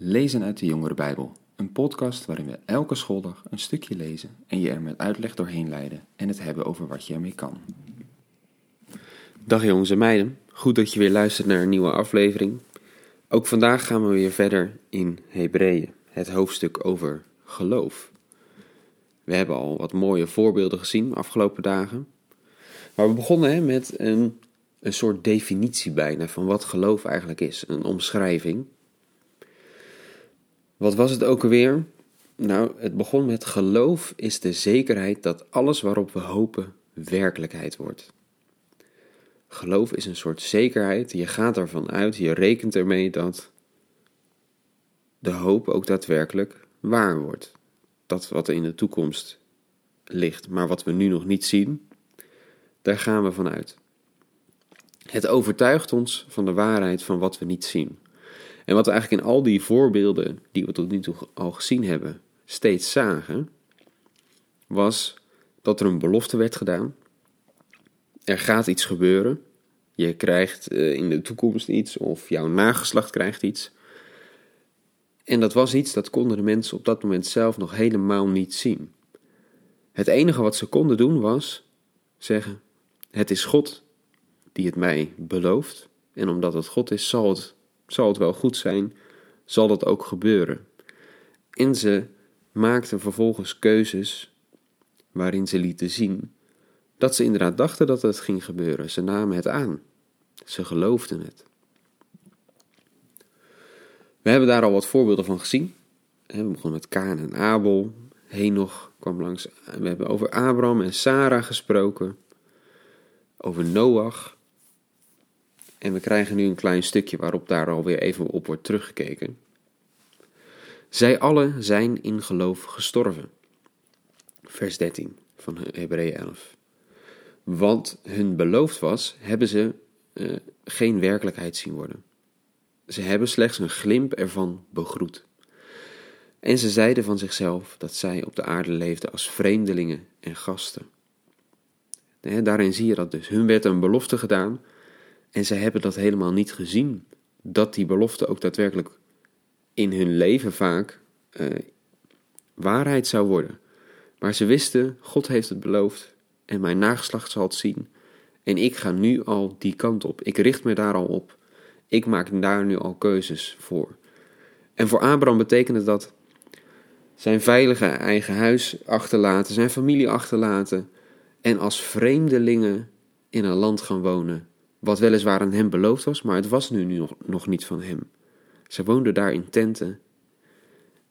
Lezen uit de Jongere Bijbel, een podcast waarin we elke schooldag een stukje lezen en je er met uitleg doorheen leiden en het hebben over wat je ermee kan. Dag jongens en meiden, goed dat je weer luistert naar een nieuwe aflevering. Ook vandaag gaan we weer verder in Hebreeën, het hoofdstuk over geloof. We hebben al wat mooie voorbeelden gezien de afgelopen dagen. Maar we begonnen met een, een soort definitie bijna van wat geloof eigenlijk is, een omschrijving. Wat was het ook alweer? Nou, het begon met geloof is de zekerheid dat alles waarop we hopen werkelijkheid wordt. Geloof is een soort zekerheid, je gaat ervan uit, je rekent ermee dat de hoop ook daadwerkelijk waar wordt. Dat wat er in de toekomst ligt, maar wat we nu nog niet zien, daar gaan we vanuit. Het overtuigt ons van de waarheid van wat we niet zien. En wat we eigenlijk in al die voorbeelden die we tot nu toe al gezien hebben, steeds zagen, was dat er een belofte werd gedaan. Er gaat iets gebeuren. Je krijgt eh, in de toekomst iets of jouw nageslacht krijgt iets. En dat was iets dat konden de mensen op dat moment zelf nog helemaal niet zien. Het enige wat ze konden doen was zeggen: Het is God die het mij belooft. En omdat het God is, zal het zal het wel goed zijn, zal dat ook gebeuren. En ze maakten vervolgens keuzes waarin ze lieten zien dat ze inderdaad dachten dat het ging gebeuren. Ze namen het aan. Ze geloofden het. We hebben daar al wat voorbeelden van gezien. We begonnen met Kaan en Abel. Henoch kwam langs. We hebben over Abraham en Sarah gesproken. Over Noach. En we krijgen nu een klein stukje waarop daar alweer even op wordt teruggekeken. Zij allen zijn in geloof gestorven. Vers 13 van Hebreeën 11. Want hun beloofd was, hebben ze uh, geen werkelijkheid zien worden. Ze hebben slechts een glimp ervan begroet. En ze zeiden van zichzelf dat zij op de aarde leefden als vreemdelingen en gasten. daarin zie je dat dus. Hun werd een belofte gedaan en zij hebben dat helemaal niet gezien. Dat die belofte ook daadwerkelijk in hun leven vaak uh, waarheid zou worden. Maar ze wisten, God heeft het beloofd en mijn nageslacht zal het zien. En ik ga nu al die kant op. Ik richt me daar al op. Ik maak daar nu al keuzes voor. En voor Abraham betekende dat zijn veilige eigen huis achterlaten, zijn familie achterlaten en als vreemdelingen in een land gaan wonen wat weliswaar aan hem beloofd was, maar het was nu, nu nog, nog niet van hem. Ze woonden daar in tenten.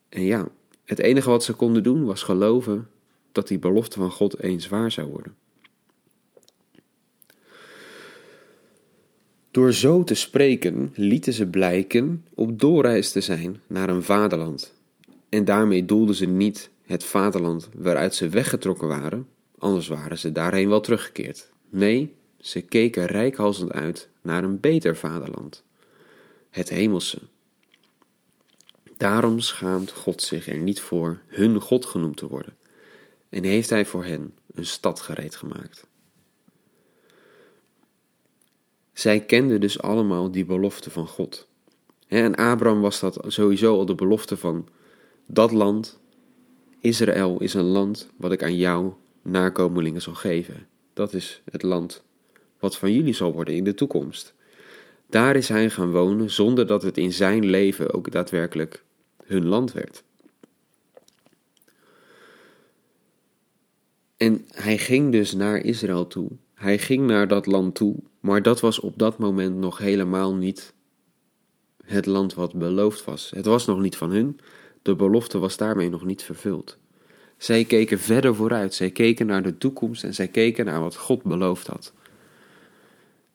En ja, het enige wat ze konden doen was geloven dat die belofte van God eens waar zou worden. Door zo te spreken lieten ze blijken op doorreis te zijn naar een vaderland. En daarmee doelden ze niet het vaderland waaruit ze weggetrokken waren, anders waren ze daarheen wel teruggekeerd. Nee, ze keken rijkhalsend uit naar een beter vaderland, het hemelse. Daarom schaamt God zich er niet voor hun God genoemd te worden en heeft hij voor hen een stad gereed gemaakt. Zij kenden dus allemaal die belofte van God. En Abraham was dat sowieso al de belofte van dat land. Israël is een land wat ik aan jou nakomelingen zal geven. Dat is het land wat van jullie zal worden in de toekomst. Daar is hij gaan wonen zonder dat het in zijn leven ook daadwerkelijk hun land werd. En hij ging dus naar Israël toe. Hij ging naar dat land toe, maar dat was op dat moment nog helemaal niet het land wat beloofd was. Het was nog niet van hun, de belofte was daarmee nog niet vervuld. Zij keken verder vooruit, zij keken naar de toekomst en zij keken naar wat God beloofd had.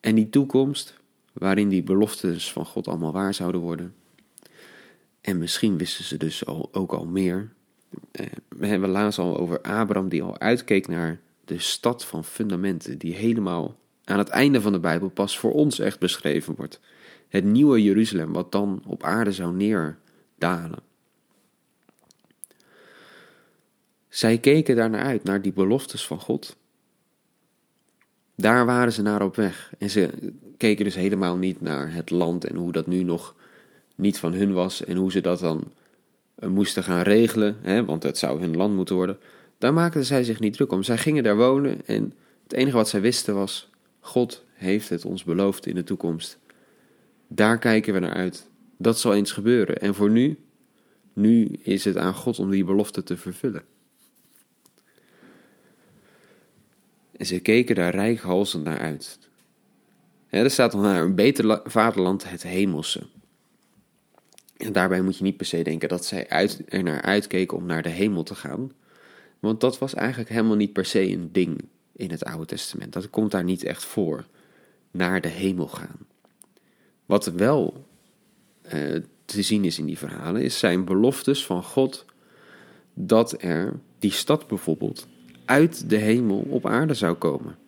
En die toekomst, waarin die beloftes van God allemaal waar zouden worden. En misschien wisten ze dus ook al meer. Eh, we hebben laatst al over Abraham die al uitkeek naar de stad van fundamenten, die helemaal aan het einde van de Bijbel pas voor ons echt beschreven wordt. Het nieuwe Jeruzalem, wat dan op aarde zou neerdalen. Zij keken daarnaar uit, naar die beloftes van God. Daar waren ze naar op weg. En ze keken dus helemaal niet naar het land en hoe dat nu nog niet van hun was en hoe ze dat dan eh, moesten gaan regelen, hè, want het zou hun land moeten worden, daar maakten zij zich niet druk om. Zij gingen daar wonen en het enige wat zij wisten was: God heeft het ons beloofd in de toekomst. Daar kijken we naar uit. Dat zal eens gebeuren. En voor nu, nu is het aan God om die belofte te vervullen. En ze keken daar rijkhalsend naar uit. er staat nog naar een beter vaderland, het hemelse. En daarbij moet je niet per se denken dat zij uit, er naar uitkeken om naar de hemel te gaan. Want dat was eigenlijk helemaal niet per se een ding in het Oude Testament. Dat komt daar niet echt voor. Naar de hemel gaan. Wat wel eh, te zien is in die verhalen, is zijn beloftes van God dat er die stad bijvoorbeeld uit de hemel op aarde zou komen.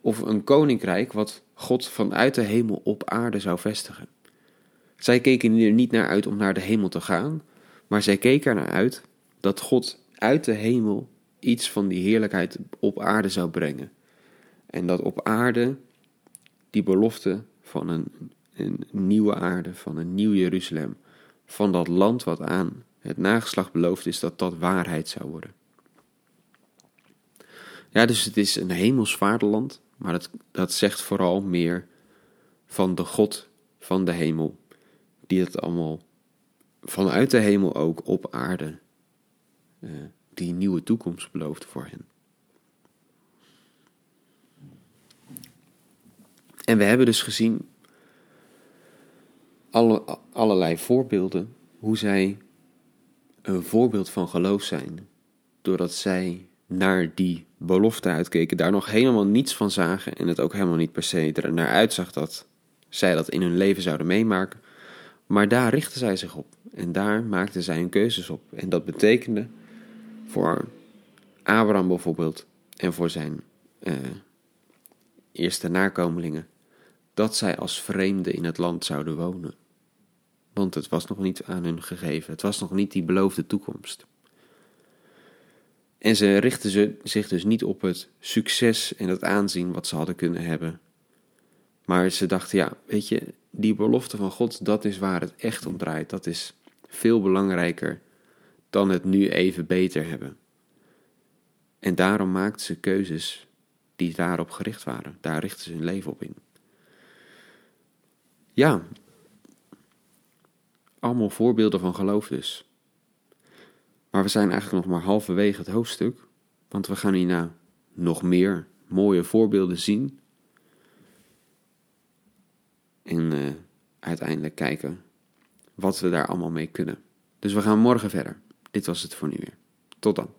Of een koninkrijk wat God vanuit de hemel op aarde zou vestigen. Zij keken er niet naar uit om naar de hemel te gaan, maar zij keken er naar uit dat God uit de hemel iets van die heerlijkheid op aarde zou brengen. En dat op aarde die belofte van een, een nieuwe aarde, van een nieuw Jeruzalem, van dat land wat aan het nageslacht beloofd is, dat dat waarheid zou worden. Ja, dus het is een hemels maar dat, dat zegt vooral meer van de God van de hemel, die het allemaal vanuit de hemel ook op aarde, uh, die nieuwe toekomst belooft voor hen. En we hebben dus gezien alle, allerlei voorbeelden hoe zij een voorbeeld van geloof zijn, doordat zij naar die belofte uitkeken, daar nog helemaal niets van zagen en het ook helemaal niet per se er naar uitzag dat zij dat in hun leven zouden meemaken. Maar daar richtten zij zich op en daar maakten zij hun keuzes op. En dat betekende voor Abraham bijvoorbeeld en voor zijn uh, eerste nakomelingen dat zij als vreemden in het land zouden wonen. Want het was nog niet aan hun gegeven, het was nog niet die beloofde toekomst. En ze richtten zich dus niet op het succes en het aanzien wat ze hadden kunnen hebben. Maar ze dachten, ja, weet je, die belofte van God, dat is waar het echt om draait. Dat is veel belangrijker dan het nu even beter hebben. En daarom maakten ze keuzes die daarop gericht waren. Daar richtten ze hun leven op in. Ja, allemaal voorbeelden van geloof dus. Maar we zijn eigenlijk nog maar halverwege het hoofdstuk, want we gaan hierna nog meer mooie voorbeelden zien. En uh, uiteindelijk kijken wat we daar allemaal mee kunnen. Dus we gaan morgen verder. Dit was het voor nu weer. Tot dan.